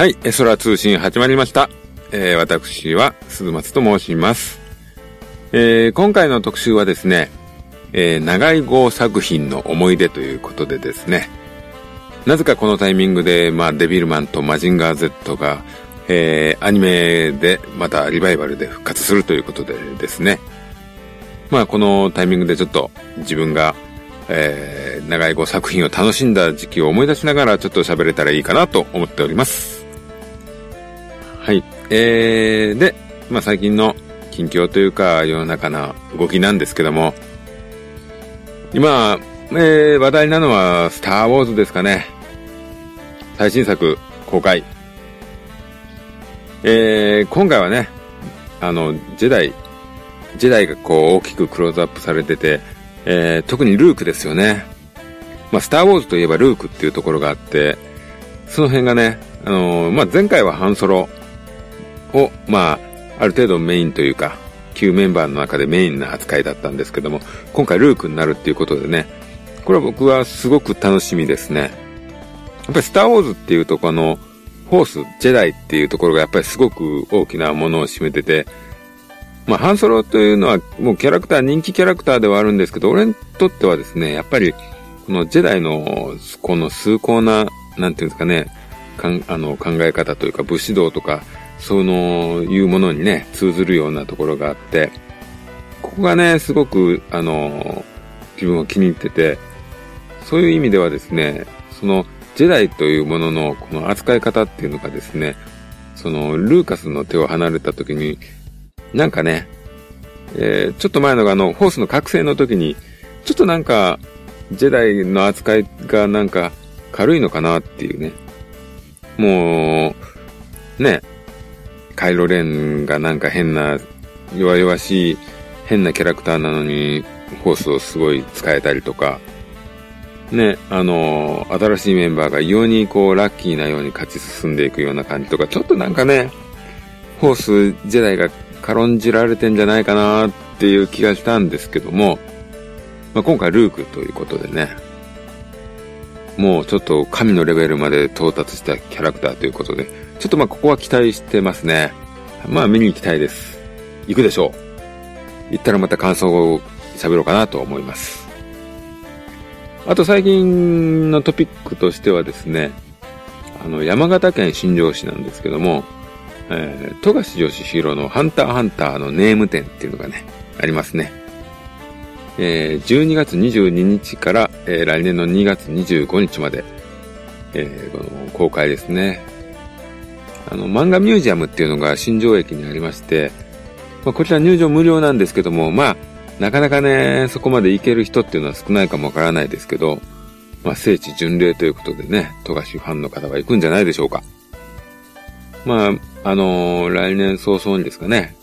はい、エソラ通信始まりました。えー、私は鈴松と申します。えー、今回の特集はですね、えー、長い号作品の思い出ということでですね、なぜかこのタイミングで、まあ、デビルマンとマジンガー Z が、えー、アニメでまたリバイバルで復活するということでですね、まあ、このタイミングでちょっと自分が、えー、長い号作品を楽しんだ時期を思い出しながらちょっと喋れたらいいかなと思っております。はい。えー、で、まあ最近の近況というか世の中の動きなんですけども、今、えー、話題なのはスターウォーズですかね。最新作公開。えー、今回はね、あの、ジェダイ、ジェダイがこう大きくクローズアップされてて、えー、特にルークですよね。まあ、スターウォーズといえばルークっていうところがあって、その辺がね、あのー、まあ、前回はハンソロを、まあ、ある程度メインというか、旧メンバーの中でメインな扱いだったんですけども、今回ルークになるっていうことでね、これは僕はすごく楽しみですね。やっぱりスターウォーズっていうとこの、フォース、ジェダイっていうところがやっぱりすごく大きなものを占めてて、まあ、ハンソロというのはもうキャラクター、人気キャラクターではあるんですけど、俺にとってはですね、やっぱり、このジェダイの、この崇高な、なんていうんですかね、かんあの考え方というか武士道とか、その、いうものにね、通ずるようなところがあって、ここがね、すごく、あの、自分を気に入ってて、そういう意味ではですね、その、ジェダイというものの、この扱い方っていうのがですね、その、ルーカスの手を離れた時に、なんかね、えー、ちょっと前のがあの、ホースの覚醒の時に、ちょっとなんか、ジェダイの扱いがなんか軽いのかなっていうね。もう、ね、カイロレンがなんか変な、弱々しい変なキャラクターなのに、フォースをすごい使えたりとか、ね、あの、新しいメンバーが異様にこう、ラッキーなように勝ち進んでいくような感じとか、ちょっとなんかね、フォースジェダイが軽んじられてんじゃないかなっていう気がしたんですけども、まあ、今回ルークということでね、もうちょっと神のレベルまで到達したキャラクターということで、ちょっとまあここは期待してますね。まあ見に行きたいです。行くでしょう。行ったらまた感想を喋ろうかなと思います。あと最近のトピックとしてはですね、あの、山形県新庄市なんですけども、えー、富樫義弘のハンターハンターのネーム展っていうのがね、ありますね。えー、12月22日から、えー、来年の2月25日まで、えー、この公開ですね。あの、漫画ミュージアムっていうのが新庄駅にありまして、まあ、こちら入場無料なんですけども、まあ、なかなかね、そこまで行ける人っていうのは少ないかもわからないですけど、まあ、聖地巡礼ということでね、富樫ファンの方は行くんじゃないでしょうか。まあ、あのー、来年早々にですかね、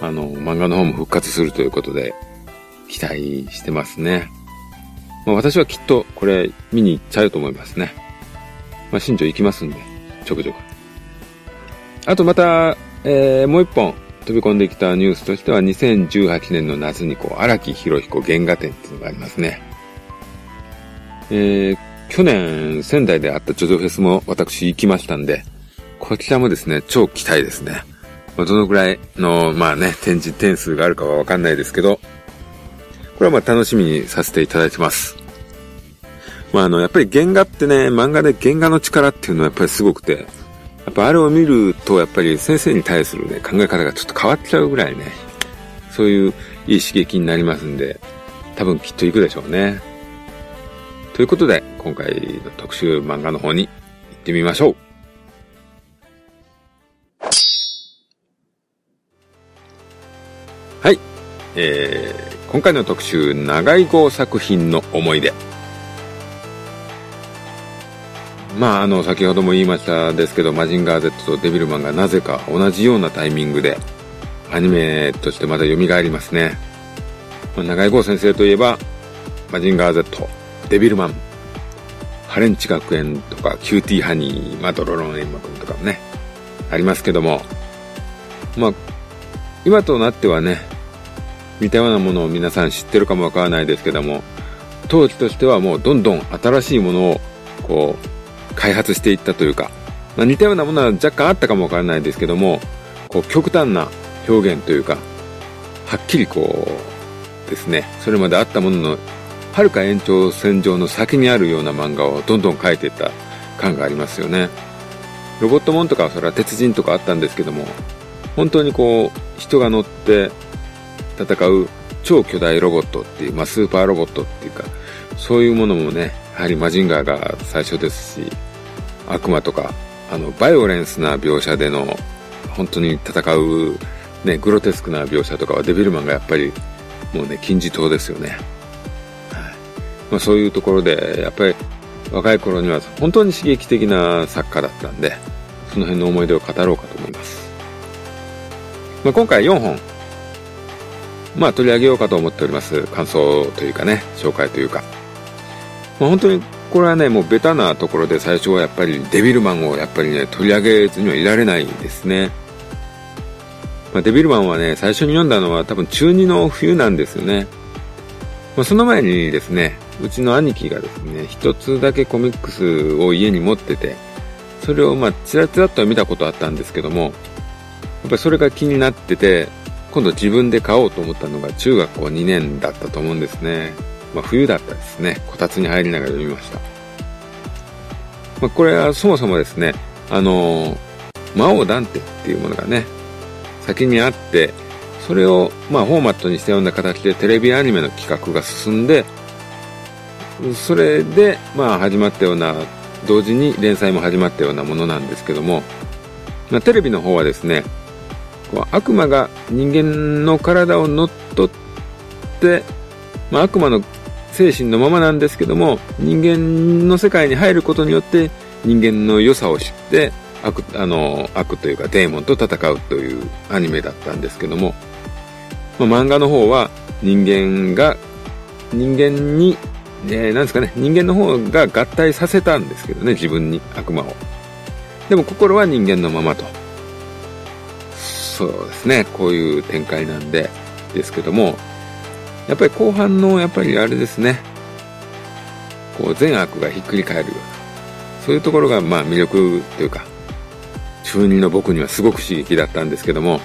あのー、漫画の方も復活するということで、期待してますね。まあ、私はきっとこれ見に行っちゃうと思いますね。まあ、新庄行きますんで、ちょくちょく。あとまた、えー、もう一本飛び込んできたニュースとしては、2018年の夏にこう、荒木博彦原画展っていうのがありますね。えー、去年仙台であったジョジョフェスも私行きましたんで、こちらもですね、超期待ですね。ま、どのくらいの、まあね、展示点数があるかはわかんないですけど、これはまあ楽しみにさせていただいてます。まああの、やっぱり原画ってね、漫画で原画の力っていうのはやっぱりすごくて、やっぱあれを見ると、やっぱり先生に対するね、考え方がちょっと変わっちゃうぐらいね、そういういい刺激になりますんで、多分きっと行くでしょうね。ということで、今回の特集漫画の方に行ってみましょう。はい。えー、今回の特集、長い号作品の思い出。まあ、あの、先ほども言いましたですけど、マジンガー Z とデビルマンがなぜか同じようなタイミングで、アニメとしてまた蘇りますね。まあ、永井豪先生といえば、マジンガー Z、デビルマン、ハレンチ学園とか、キューティーハニー、ドロロンえん魔くんとかもね、ありますけども、まあ、今となってはね、似たようなものを皆さん知ってるかもわからないですけども、当時としてはもうどんどん新しいものを、こう、開発していったというか、まあ、似たようなものは若干あったかもわからないですけども、こう極端な表現というか、はっきりこうですね、それまであったものの、はるか延長線上の先にあるような漫画をどんどん描いていった感がありますよね。ロボットモンとかはそれは鉄人とかあったんですけども、本当にこう、人が乗って戦う超巨大ロボットっていう、まあスーパーロボットっていうか、そういうものもね、やはりマジンガーが最初ですし、悪魔とか、あの、バイオレンスな描写での、本当に戦う、ね、グロテスクな描写とかはデビルマンがやっぱり、もうね、金字塔ですよね。はい。まあそういうところで、やっぱり若い頃には本当に刺激的な作家だったんで、その辺の思い出を語ろうかと思います。まあ今回4本、まあ取り上げようかと思っております。感想というかね、紹介というか。まあ本当にこれはね、もうベタなところで最初はやっぱりデビルマンをやっぱりね、取り上げずにはいられないですね。まあ、デビルマンはね、最初に読んだのは多分中2の冬なんですよね。まあ、その前にですね、うちの兄貴がですね、一つだけコミックスを家に持ってて、それをまあ、ちらちらっと見たことあったんですけども、やっぱりそれが気になってて、今度自分で買おうと思ったのが中学校2年だったと思うんですね。まあ、冬だったですね。こたつに入りながら読みました。まあ、これはそもそもですね、あのー、魔王ダンテっていうものがね、先にあって、それを、まあ、フォーマットにしたような形でテレビアニメの企画が進んで、それで、まあ、始まったような、同時に連載も始まったようなものなんですけども、まあ、テレビの方はですね、こう悪魔が人間の体を乗っ取って、まあ、悪魔の精神のままなんですけども、人間の世界に入ることによって人間の良さを知って、悪、あの、悪というかデーモンと戦うというアニメだったんですけども、まあ、漫画の方は人間が、人間に、えー、なんですかね、人間の方が合体させたんですけどね、自分に悪魔を。でも心は人間のままと。そうですね、こういう展開なんで、ですけども、やっぱり後半の、やっぱりあれですね、こう善悪がひっくり返るような、そういうところがまあ魅力というか、中二の僕にはすごく刺激だったんですけども、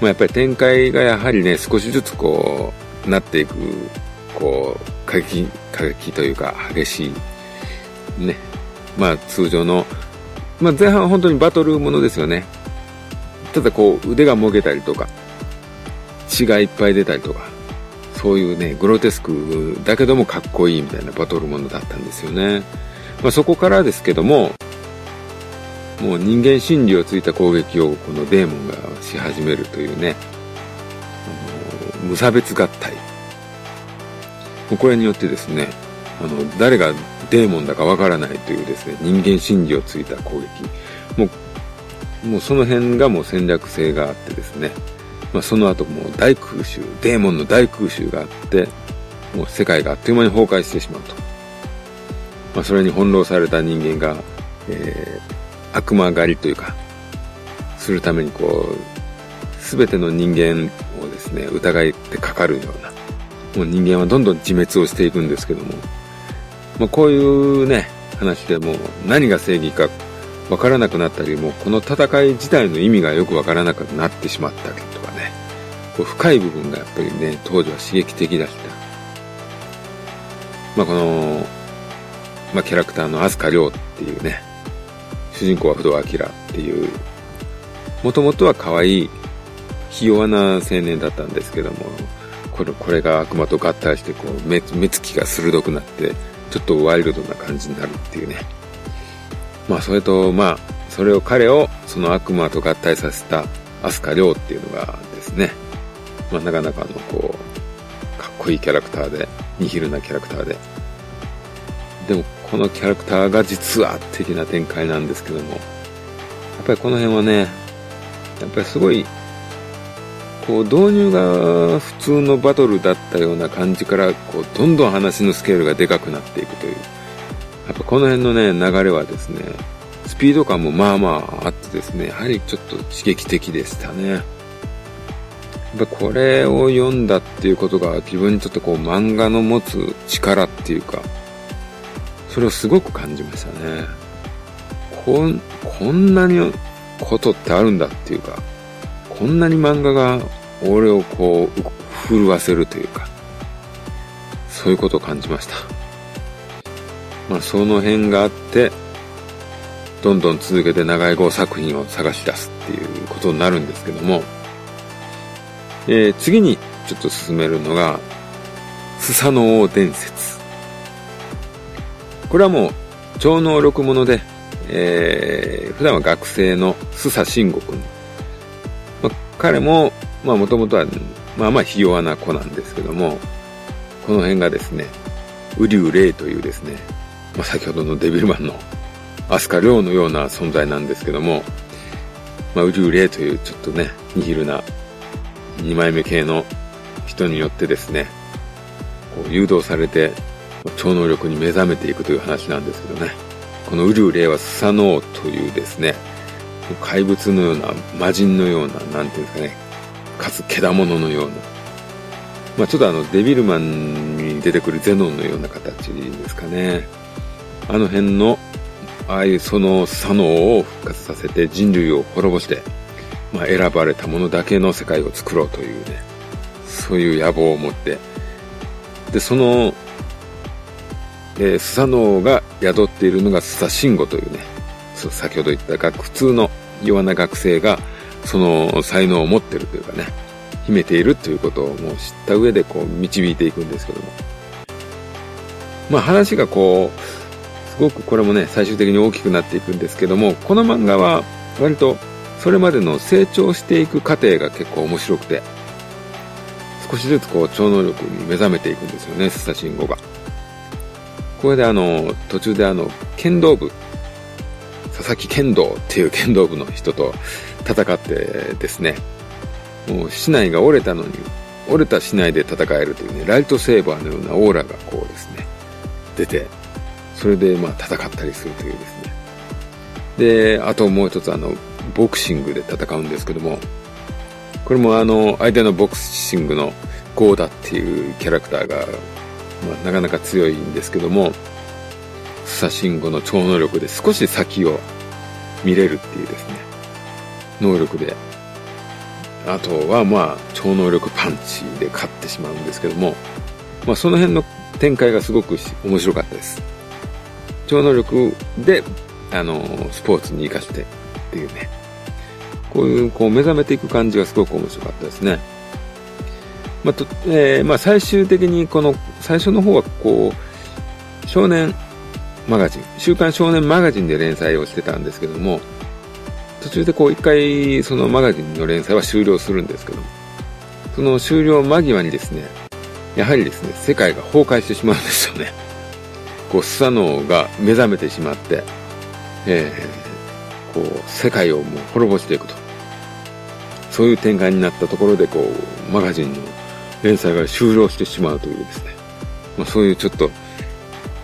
まあ、やっぱり展開がやはりね、少しずつこう、なっていく、こう、過激、過激というか激しい、ね、まあ通常の、まあ前半は本当にバトルものですよね。ただこう腕がもげたりとか、血がいっぱい出たりとか、そういうね、グロテスクだけどもかっこいいみたいなバトルものだったんですよね。まあ、そこからですけども、もう人間心理をついた攻撃をこのデーモンがし始めるというね、あの無差別合体。これによってですね、あの、誰がデーモンだかわからないというですね、人間心理をついた攻撃。もう、もうその辺がもう戦略性があってですね、まあ、その後もう大空襲、デーモンの大空襲があって、もう世界があっという間に崩壊してしまうと。まあ、それに翻弄された人間が、えー、悪魔狩りというか、するためにこう、すべての人間をですね、疑いってかかるような、もう人間はどんどん自滅をしていくんですけども、まあ、こういうね、話でも何が正義かわからなくなったり、もうこの戦い自体の意味がよくわからなくなってしまったり、こう深い部分がやっぱりね、当時は刺激的だった。まあこの、まあキャラクターの飛鳥亮っていうね、主人公は不動明っていう、もともとは可愛い、ひ弱な青年だったんですけども、これ、これが悪魔と合体して、こう目、目つきが鋭くなって、ちょっとワイルドな感じになるっていうね。まあ、それと、まあ、それを彼を、その悪魔と合体させた、アスカリョウっていうのがですね、まあ、なかなかの、こう、かっこいいキャラクターで、ニヒルなキャラクターで。でも、このキャラクターが実は的な展開なんですけども、やっぱりこの辺はね、やっぱりすごい、こう、導入が普通のバトルだったような感じから、こう、どんどん話のスケールがでかくなっていくという。やっぱこの辺のね、流れはですね、スピード感もまあまああってですね、やはりちょっと刺激的でしたね。ぱこれを読んだっていうことが自分にとってこう漫画の持つ力っていうか、それをすごく感じましたね。こん、こんなにことってあるんだっていうか、こんなに漫画が俺をこう、震わせるというか、そういうことを感じました。まあその辺があって、どんどん続けて長い号作品を探し出すっていうことになるんですけども、えー、次にちょっと進めるのが、スサノオ伝説。これはもう超能力者で、えー、普段は学生のスサ慎吾君。まあ、彼も、まあもともとは、まあまあひ弱な子なんですけども、この辺がですね、ウリュウレイというですね、まあ先ほどのデビルマンのアスカリョウのような存在なんですけども、まあウリュウレイというちょっとね、ニヒルな二枚目系の人によってですね、こう誘導されて超能力に目覚めていくという話なんですけどね。このウリュウレイはスサノオというですね、怪物のような、魔人のような、なんていうんですかね、かつ獣のような、まあちょっとあの、デビルマンに出てくるゼノンのような形ですかね。あの辺の、ああいうそのサノオを復活させて人類を滅ぼして、まあ選ばれたものだけの世界を作ろうというね、そういう野望を持って、で、そのえ、スサノオが宿っているのがスサシンゴというね、そう先ほど言った学普通の弱な学生が、その才能を持ってるというかね、秘めているということをもう知った上でこう導いていくんですけども。まあ話がこう、すごくこれもね、最終的に大きくなっていくんですけども、この漫画は割とそれまでの成長していく過程が結構面白くて、少しずつこう超能力に目覚めていくんですよね、スサシンゴが。これであの、途中であの、剣道部、佐々木剣道っていう剣道部の人と戦ってですね、もう市内が折れたのに、折れた市内で戦えるというね、ライトセーバーのようなオーラがこうですね、出て、それでまあ戦ったりするというですね。で、あともう一つあの、ボクシングで戦うんですけども、これもあの、相手のボクシングのゴーダっていうキャラクターがまあ、なかなか強いんですけども、スサシンゴの超能力で少し先を見れるっていうですね、能力で、あとはまあ、超能力パンチで勝ってしまうんですけども、まあその辺の展開がすごく面白かったです。超能力で、あの、スポーツに活かしてっていうね、こういう、こう目覚めていく感じがすごく面白かったですね。まあとえー、まあ、最終的にこの最初の方はこう少年マガジン週刊少年マガジンで連載をしてたんですけども途中でこう一回そのマガジンの連載は終了するんですけどもその終了間際にですねやはりですね世界が崩壊してしまうんですよねこうスサノオが目覚めてしまって、えー、こう世界をもう滅ぼしていくとそういう展開になったところでこうマガジンの連載が終了してしまうというですね、まあ、そういうちょっと、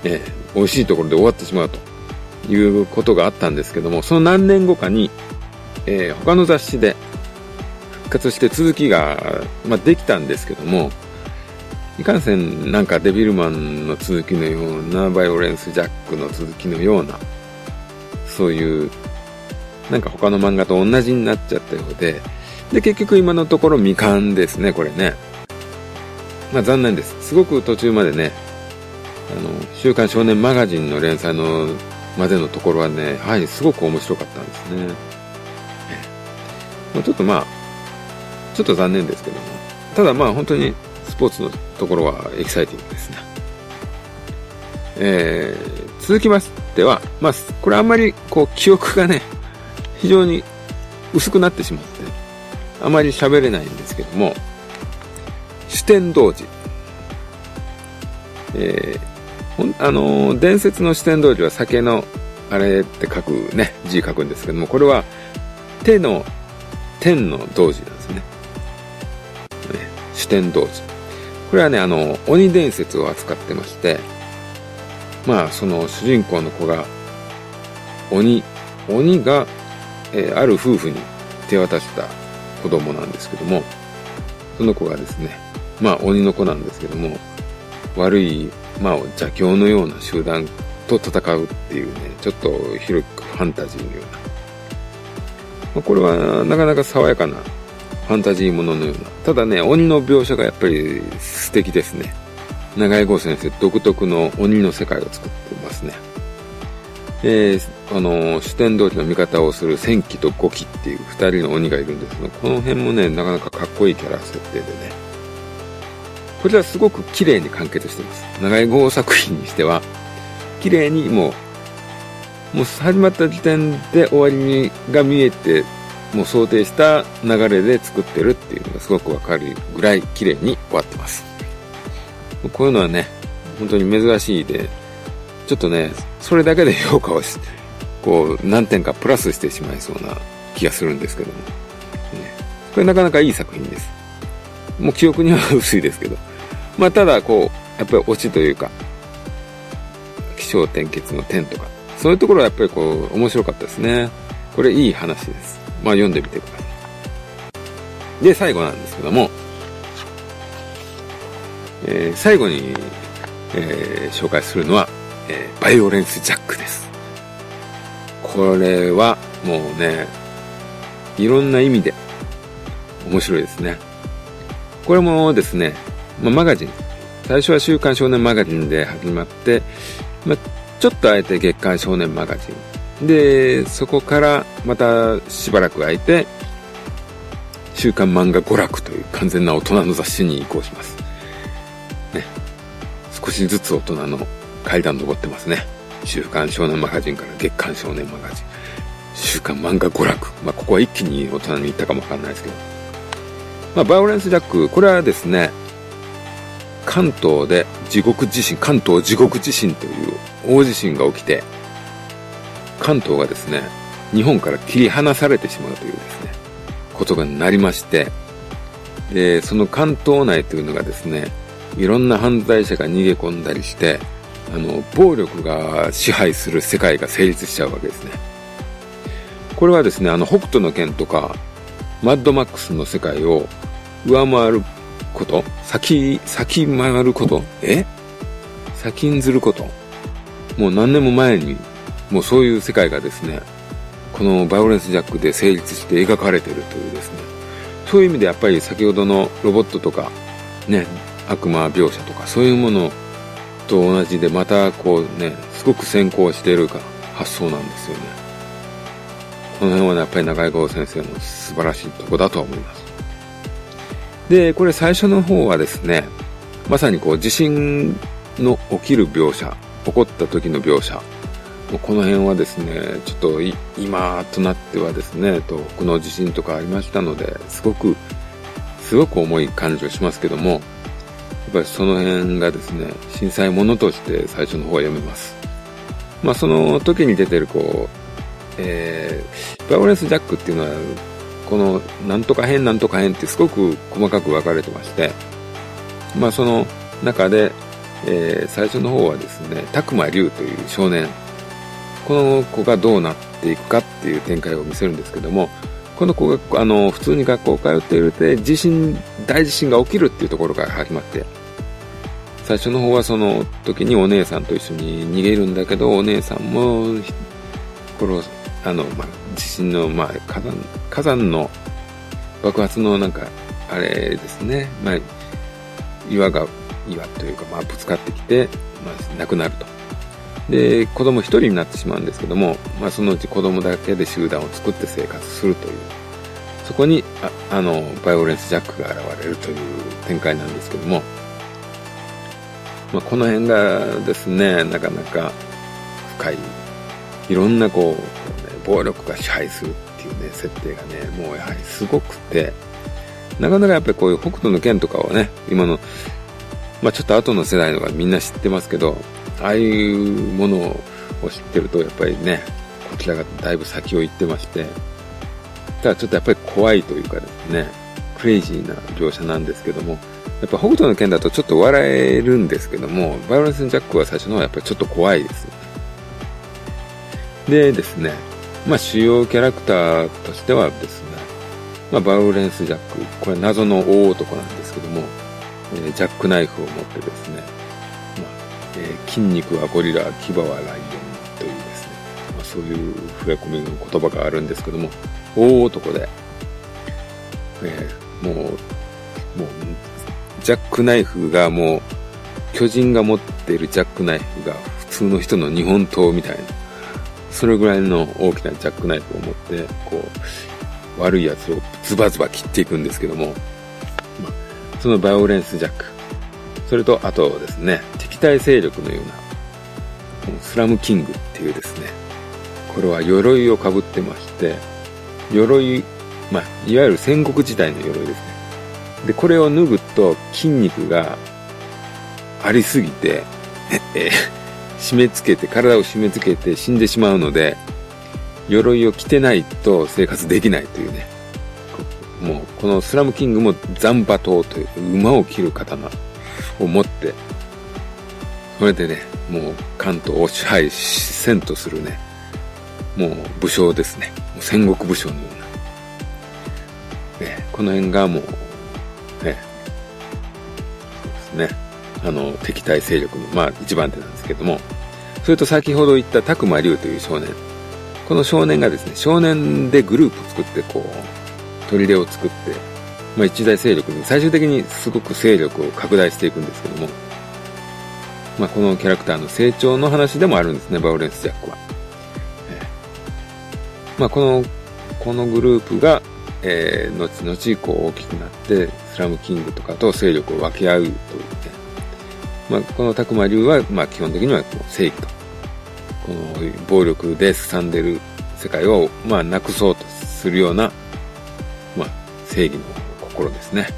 えー、美味しいところで終わってしまうということがあったんですけども、その何年後かに、えー、他の雑誌で復活して続きが、まあ、できたんですけども、いかんせんなんかデビルマンの続きのような、バイオレンスジャックの続きのような、そういう、なんか他の漫画と同じになっちゃったようで、で、結局今のところ未完ですね、これね。まあ残念です。すごく途中までね、あの、週刊少年マガジンの連載のまでのところはね、はい、すごく面白かったんですね。まあ、ちょっとまあ、ちょっと残念ですけども。ただまあ本当にスポーツのところはエキサイティングですね。えー、続きましては、まあ、これあんまりこう記憶がね、非常に薄くなってしまって、あまり喋れないんですけども、四天童子。えー、あの、伝説の四天童子は酒のあれって書くね、字書くんですけども、これは手の、天の童子なんですね。ね四天童子。これはね、あの、鬼伝説を扱ってまして、まあ、その主人公の子が、鬼、鬼が、えー、ある夫婦に手渡した子供なんですけども、その子がですね、まあ鬼の子なんですけども、悪い、まあ邪教のような集団と戦うっていうね、ちょっと広くファンタジーのような。まあ、これはなかなか爽やかなファンタジーもののような。ただね、鬼の描写がやっぱり素敵ですね。長井剛先生独特の鬼の世界を作ってますね。えー、あの、主典通りの味方をする戦記と五記っていう二人の鬼がいるんですけど、この辺もね、なかなかかっこいいキャラ設定でね。こちらすごく綺麗に完結しています。長井豪作品にしては、綺麗にもう、もう始まった時点で終わりにが見えて、もう想定した流れで作ってるっていうのがすごくわかるぐらい綺麗に終わってます。こういうのはね、本当に珍しいで、ちょっとね、それだけで評価をし、こう、何点かプラスしてしまいそうな気がするんですけども。ね、これなかなかいい作品です。もう記憶には薄いですけど。まあ、ただ、こう、やっぱりオチというか、気象転結の点とか、そういうところはやっぱりこう、面白かったですね。これいい話です。まあ、読んでみてください。で、最後なんですけども、えー、最後に、えー、紹介するのは、えー、バイオレンスジャックです。これはもうね、いろんな意味で面白いですね。これもですね、まあ、マガジン。最初は週刊少年マガジンで始まって、まあ、ちょっとあえて月刊少年マガジン。で、そこからまたしばらく空いて、週刊漫画娯楽という完全な大人の雑誌に移行します。ね。少しずつ大人の階段登ってますね。週刊少年マガジンから月刊少年マガジン。週刊漫画娯楽。まあ、ここは一気に大人に行ったかもわかんないですけど。まあ、バイオレンスジャック、これはですね、関東で地獄地震、関東地獄地震という大地震が起きて、関東がですね、日本から切り離されてしまうというですね、ことがなりまして、で、その関東内というのがですね、いろんな犯罪者が逃げ込んだりして、あの、暴力が支配する世界が成立しちゃうわけですね。これはですね、あの、北斗の剣とか、マッドマックスの世界を上回ること先、先回ることえ？先んずること。もう何年も前に、もうそういう世界がですね、このバイオレンスジャックで成立して描かれてるというですね、そういう意味でやっぱり先ほどのロボットとか、ね、悪魔描写とかそういうものと同じでまたこうね、すごく先行しているか発想なんですよね。この辺はね、やっぱり中井剛先生の素晴らしいとこだと思います。で、これ最初の方はですね、まさにこう地震の起きる描写、起こった時の描写、この辺はですね、ちょっと今となってはですね、東北の地震とかありましたので、すごく、すごく重い感じがしますけども、っぱりその辺がですね、震災ものとして最初の方は読めます。まあその時に出てるこう、えー、バイオレンスジャックっていうのは、このなんとか変なんとか変ってすごく細かく分かれてまして、まあその中で、えー、最初の方はですね、たくま龍という少年、この子がどうなっていくかっていう展開を見せるんですけども、この子があの普通に学校通っているで地震大地震が起きるっていうところから始まって最初の方はその時にお姉さんと一緒に逃げるんだけど、お姉さんも、この、あの、まあ、地震の、まあ、火山、火山の爆発のなんか、あれですね、まあ、岩が、岩というか、まあ、ぶつかってきて、まあ、亡くなると。で、子供一人になってしまうんですけども、まあ、そのうち子供だけで集団を作って生活するという、そこに、ああの、バイオレンスジャックが現れるという展開なんですけども、まあ、この辺がですね、なかなか深い、いろんなこう、ね、暴力が支配するっていうね、設定がね、もうやはりすごくて、なかなかやっぱりこういう北斗の剣とかはね、今の、まあちょっと後の世代のがみんな知ってますけど、ああいうものを知ってるとやっぱりね、こちらがだいぶ先を行ってまして、ただちょっとやっぱり怖いというかですね、クレイジーな描写なんですけども、やっぱ北斗の剣だとちょっと笑えるんですけども、バイオレンスジャックは最初の方はやっぱりちょっと怖いです。でですね、まあ主要キャラクターとしてはですね、まあバイオレンスジャック、これ謎の大男なんですけども、えー、ジャックナイフを持ってですね、まあえー、筋肉はゴリラ、牙はライオンというですね、まあ、そういう触れ込みの言葉があるんですけども、大男で、えー、もう、もう、ジャックナイフがもう、巨人が持っているジャックナイフが普通の人の日本刀みたいな、それぐらいの大きなジャックナイフを持って、こう、悪い奴をズバズバ切っていくんですけども、ま、そのバイオレンスジャック、それとあとですね、敵対勢力のような、スラムキングっていうですね、これは鎧をかぶってまして、鎧、まあ、いわゆる戦国時代の鎧ですね。で、これを脱ぐと筋肉がありすぎて、え締め付けて、体を締め付けて死んでしまうので、鎧を着てないと生活できないというね。もう、このスラムキングもザンバ刀という馬を切る刀を持って、それでね、もう関東を支配せんとするね、もう武将ですね。戦国武将のような。ね、この辺がもう、ね。あの、敵対勢力の、まあ一番手なんですけども、それと先ほど言った拓磨龍という少年。この少年がですね、少年でグループ作って、こう、砦を作って、まあ一大勢力に、最終的にすごく勢力を拡大していくんですけども、まあこのキャラクターの成長の話でもあるんですね、バオレンスジャックは。えまあこの、このグループが、えー、後々こう大きくなって、スラムキングとかと勢力を分け合うというね。まあこの拓磨流は、まあ基本的には正義と。この暴力で進んでる世界を、まあなくそうとするような、まあ正義の心ですね。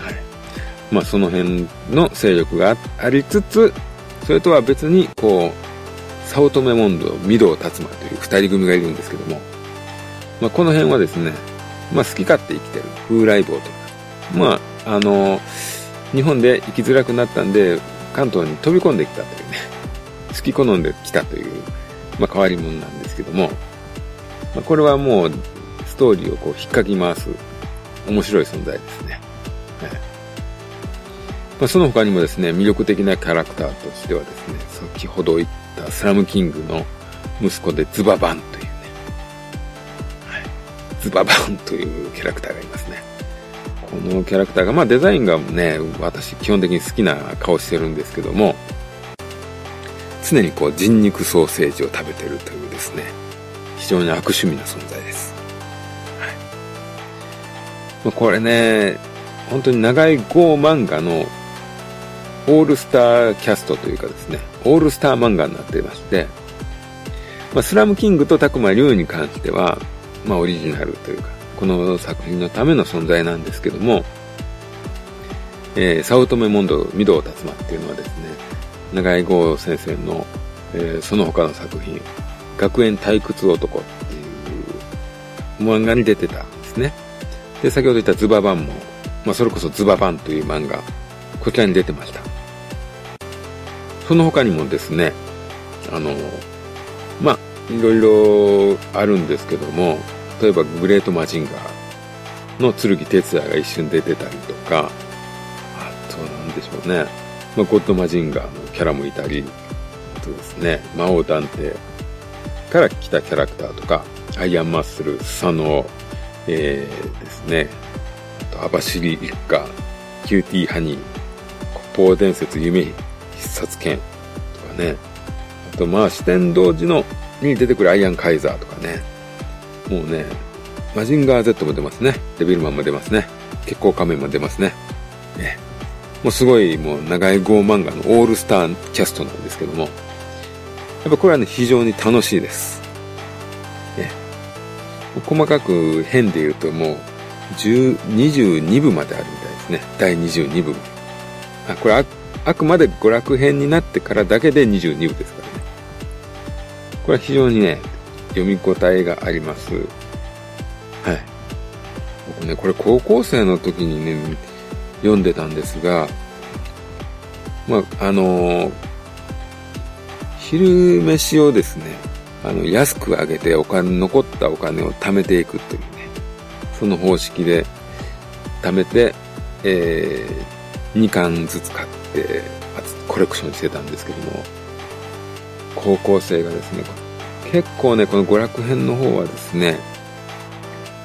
はい。まあその辺の勢力がありつつ、それとは別に、こう、早乙女問答、御堂達馬という二人組がいるんですけども、まあこの辺はですね、まあ好き勝手生きてる風来坊とか、まあ、あの、日本で生きづらくなったんで、関東に飛び込んできたというね、好き好んできたという、まあ変わり者なんですけども、まあこれはもう、ストーリーをこう引っかき回す、面白い存在ですね。はい。まあ、その他にもですね、魅力的なキャラクターとしてはですね、先ほど言ったスラムキングの息子でズババンというね、はい、ズババンというキャラクターがいます。このキャラクターが、まあデザインがね、私基本的に好きな顔してるんですけども、常にこう人肉ソーセージを食べてるというですね、非常に悪趣味な存在です。はい。ま、これね、本当に長い号漫画のオールスターキャストというかですね、オールスター漫画になっていまして、まあ、スラムキングとタクマリュウに関しては、まあ、オリジナルというか、この作品のための存在なんですけども、えー、早乙女問答、御堂達馬っていうのはですね、長井豪先生の、えー、その他の作品、学園退屈男っていう漫画に出てたんですね。で、先ほど言ったズババンも、まあ、それこそズババンという漫画、こちらに出てました。その他にもですね、あの、まあ、いろいろあるんですけども、例えばグレートマジンガーの剣哲也が一瞬出てたりとか、あとなんでしょうね、まあ、ゴッドマジンガーのキャラもいたり、あとですね、魔王ダンテから来たキャラクターとか、アイアンマッスル、スサノえー、ですね、あと、あばしり一家、キューティーハニー、国宝伝説夢必殺剣とかね、あと、まあ、四天童寺のに出てくるアイアンカイザーとかね、もうね、マジンガー Z も出ますね。デビルマンも出ますね。結構仮面も出ますね。ね。もうすごいもう長い号漫画のオールスターキャストなんですけども、やっぱこれはね、非常に楽しいです。ね。細かく編で言うともう、22部まであるみたいですね。第22部あ、これあ、あくまで娯楽編になってからだけで22部ですからね。これは非常にね、読み応えがあります。はい。僕ね、これ高校生の時にね、読んでたんですが、まあ、あのー、昼飯をですね、あの、安くあげてお金、残ったお金を貯めていくというね、その方式で貯めて、えー、2巻ずつ買って、コレクションしてたんですけども、高校生がですね、結構ね、この娯楽編の方はですね、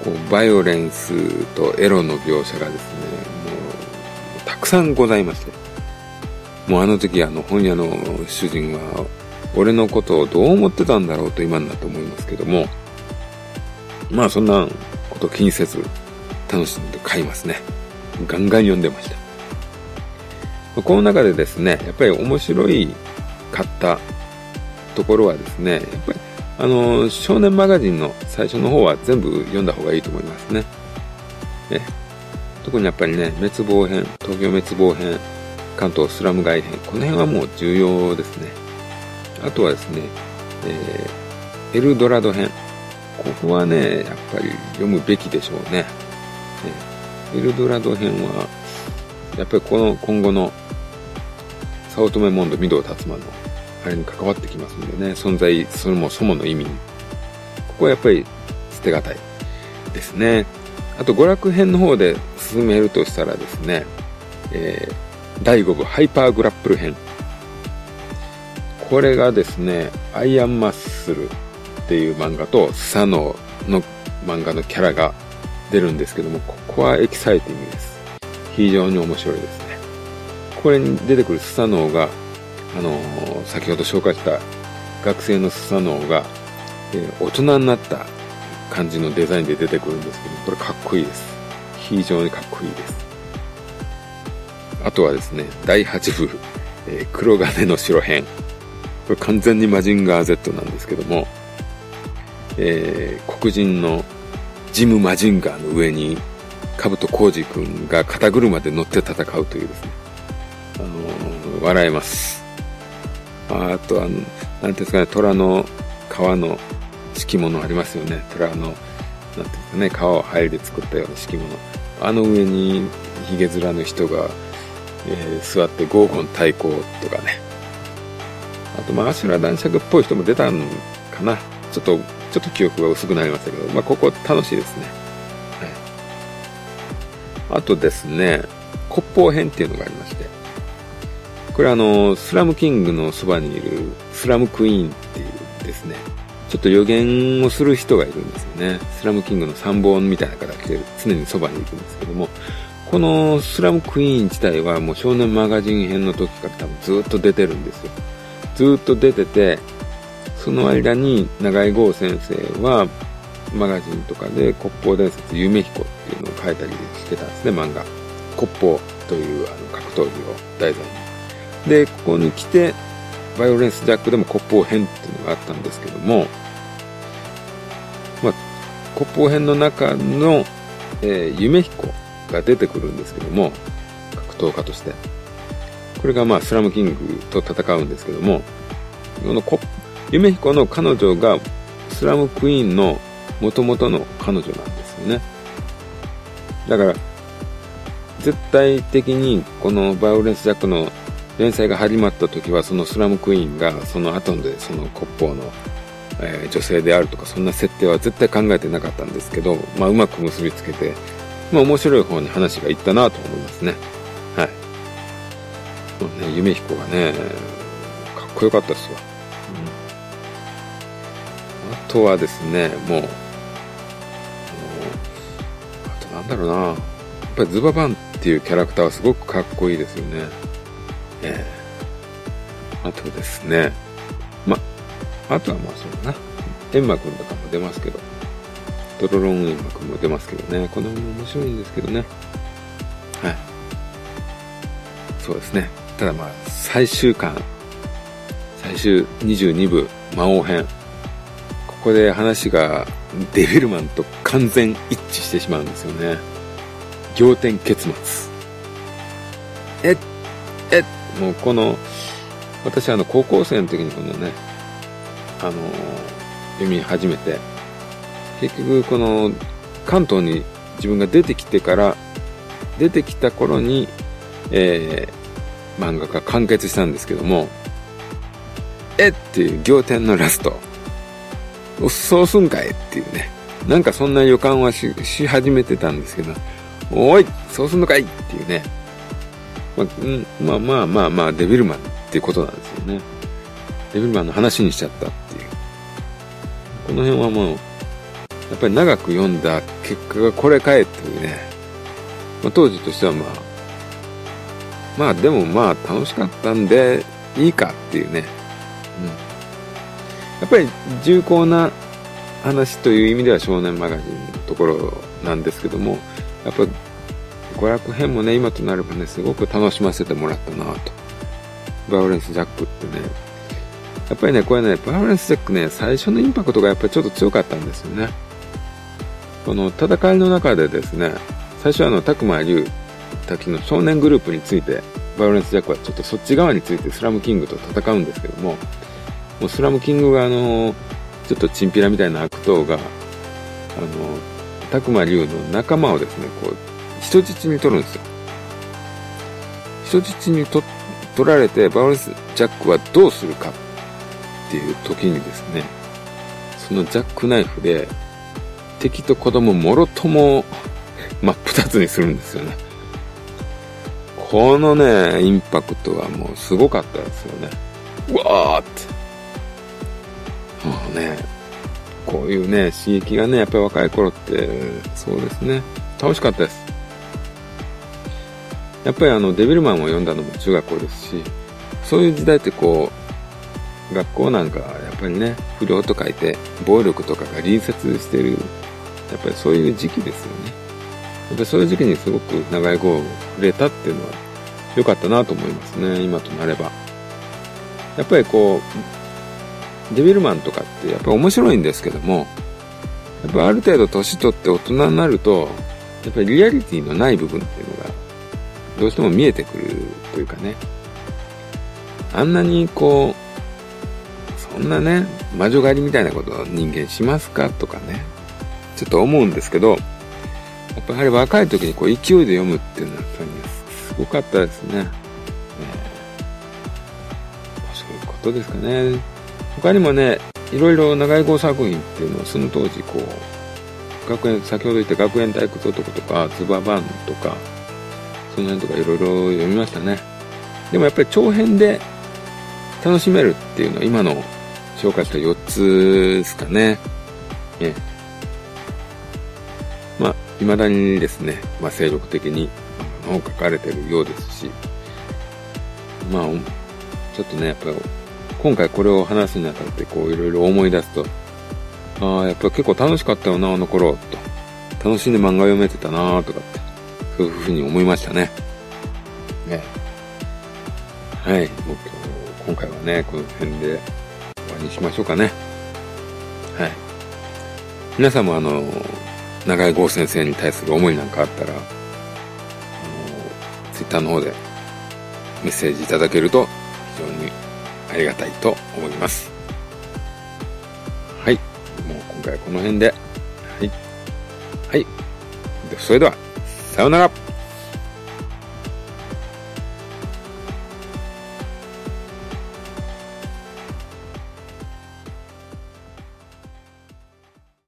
こう、バイオレンスとエロの描写がですね、もう、たくさんございまして。もうあの時あの本屋の主人は、俺のことをどう思ってたんだろうと今になって思いますけども、まあそんなこと気にせず楽しんで買いますね。ガンガン読んでました。この中でですね、やっぱり面白い買ったところはですね、やっぱりあの、少年マガジンの最初の方は全部読んだ方がいいと思いますね。え特にやっぱりね、滅亡編、東京滅亡編、関東スラム街編、この辺はもう重要ですね。あとはですね、えー、エルドラド編。ここはね、やっぱり読むべきでしょうね。エルドラド編は、やっぱりこの今後の早乙女モンド、御堂達馬のあれに関わってきますんでね、存在、それもそもの意味に。ここはやっぱり捨てがたいですね。あと、娯楽編の方で進めるとしたらですね、えー、第5部ハイパーグラップル編。これがですね、アイアンマッスルっていう漫画と凄ノ王の漫画のキャラが出るんですけども、ここはエキサイティングです。非常に面白いですね。これに出てくる凄ノ王があの、先ほど紹介した学生の凄ノ王が、えー、大人になった感じのデザインで出てくるんですけど、これかっこいいです。非常にかっこいいです。あとはですね、第8部、えー、黒金の城編。これ完全にマジンガー Z なんですけども、えー、黒人のジム・マジンガーの上に、カブトコウジ君が肩車で乗って戦うというですね、あのー、笑えます。あとは、なんですかね、虎の皮の敷物ありますよね。虎の、なんていうんですかね、皮を灰で作ったような敷物。あの上にヒゲ面の人が、えー、座ってゴーゴン対抗とかね。あと、まあ、アシュラ男爵っぽい人も出たんかな。ちょっと、ちょっと記憶が薄くなりましたけど、まあ、ここ楽しいですね。はい。あとですね、骨法編っていうのがありまして、これあの、スラムキングのそばにいるスラムクイーンっていうですね、ちょっと予言をする人がいるんですよね。スラムキングの参謀みたいな形で常にそばに行くんですけども、このスラムクイーン自体はもう少年マガジン編の時から多分ずっと出てるんですよ。ずっと出てて、その間に長井剛先生はマガジンとかで国宝伝説夢彦っていうのを書いたりしてたんですね、漫画。国宝というあの格闘技を題材に。で、ここに来て、バイオレンスジャックでも骨法編っていうのがあったんですけども、まあ、骨法編の中の、えー、夢彦が出てくるんですけども、格闘家として。これがまあ、スラムキングと戦うんですけども、この夢彦の彼女が、スラムクイーンの元々の彼女なんですよね。だから、絶対的にこのバイオレンスジャックの連載が始まった時はそのスラムクイーンがその後でその国宝の、えー、女性であるとかそんな設定は絶対考えてなかったんですけど、まあ、うまく結びつけて、まあ、面白い方に話がいったなと思いますね。はい。まあね、夢彦がね、かっこよかったですわ。うん、あとはですね、もう、あの、あとなんだろうな、やっぱりズババンっていうキャラクターはすごくかっこいいですよね。えー、あとですね、ま、あとはまあそうだな。エンマくんとかも出ますけど、ドロロンエンマくんも出ますけどね、この辺も面白いんですけどね。はい。そうですね。ただまあ、最終巻、最終22部魔王編。ここで話がデビルマンと完全一致してしまうんですよね。仰天結末。え、え、もうこの、私あの高校生の時にこのね、あの読み始めて、結局この関東に自分が出てきてから、出てきた頃に、えー、漫画が完結したんですけども、えっていう仰天のラスト。そうすんかいっていうね。なんかそんな予感はしし始めてたんですけど、おいそうすんのかいっていうね。まあ、うん、まあまあまあまあ、デビルマンっていうことなんですよね。デビルマンの話にしちゃったっていう。この辺はもう、やっぱり長く読んだ結果がこれかえっていうね、まあ、当時としてはまあ、まあでもまあ楽しかったんでいいかっていうね、うん。やっぱり重厚な話という意味では少年マガジンのところなんですけども、やっぱ娯楽編もね、今となればね、すごく楽しませてもらったなと。バイオレンスジャックってね。やっぱりね、これね、バイオレンスジャックね、最初のインパクトがやっぱりちょっと強かったんですよね。この戦いの中でですね、最初はあの、拓磨龍たちの少年グループについて、バイオレンスジャックはちょっとそっち側についてスラムキングと戦うんですけども、もうスラムキングがあの、ちょっとチンピラみたいな悪党が、あの、拓磨龍の仲間をですね、こう、人質に取るんですよ。人質に取取られて、バウレス・ジャックはどうするかっていう時にですね、そのジャックナイフで、敵と子供もろとも真っ二つにするんですよね。このね、インパクトはもうすごかったですよね。うわーって。もうね、こういうね、刺激がね、やっぱり若い頃って、そうですね、楽しかったです。やっぱりあの、デビルマンを読んだのも中学校ですし、そういう時代ってこう、学校なんかやっぱりね、不良と書いて、暴力とかが隣接してる、やっぱりそういう時期ですよね。やっぱりそういう時期にすごく長い語を触れたっていうのは良かったなと思いますね、今となれば。やっぱりこう、デビルマンとかってやっぱり面白いんですけども、やっぱある程度年取って大人になると、やっぱりリアリティのない部分っていうのがどうしても見えてくるというかね。あんなにこう、そんなね、魔女狩りみたいなことを人間しますかとかね、ちょっと思うんですけど、やっぱり若い時にこう勢いで読むっていうのはやっぱり、すごかったですね。ねそういうことですかね。他にもね、いろいろ長い号作品っていうのはその当時こう、学園、先ほど言った学園退屈男とか、ズババンとか、その辺とかいろいろ読みましたね。でもやっぱり長編で楽しめるっていうのは今の紹介した4つですかね。えまあ、未だにですね、まあ、精力的に書かれてるようですし、まあ、ちょっとね、やっぱ今回これを話すにあたってこういろいろ思い出すと、ああ、やっぱ結構楽しかったよな、あの頃、と。楽しんで漫画読めてたなとかって。そういうふうに思いましたね。ね。はい。もう今回はね、この辺で終わりにしましょうかね。はい。皆さんもあの、長井剛先生に対する思いなんかあったら、あの、ツイッターの方でメッセージいただけると非常にありがたいと思います。はい。もう今回はこの辺で。はい。はい。それでは。さようなら。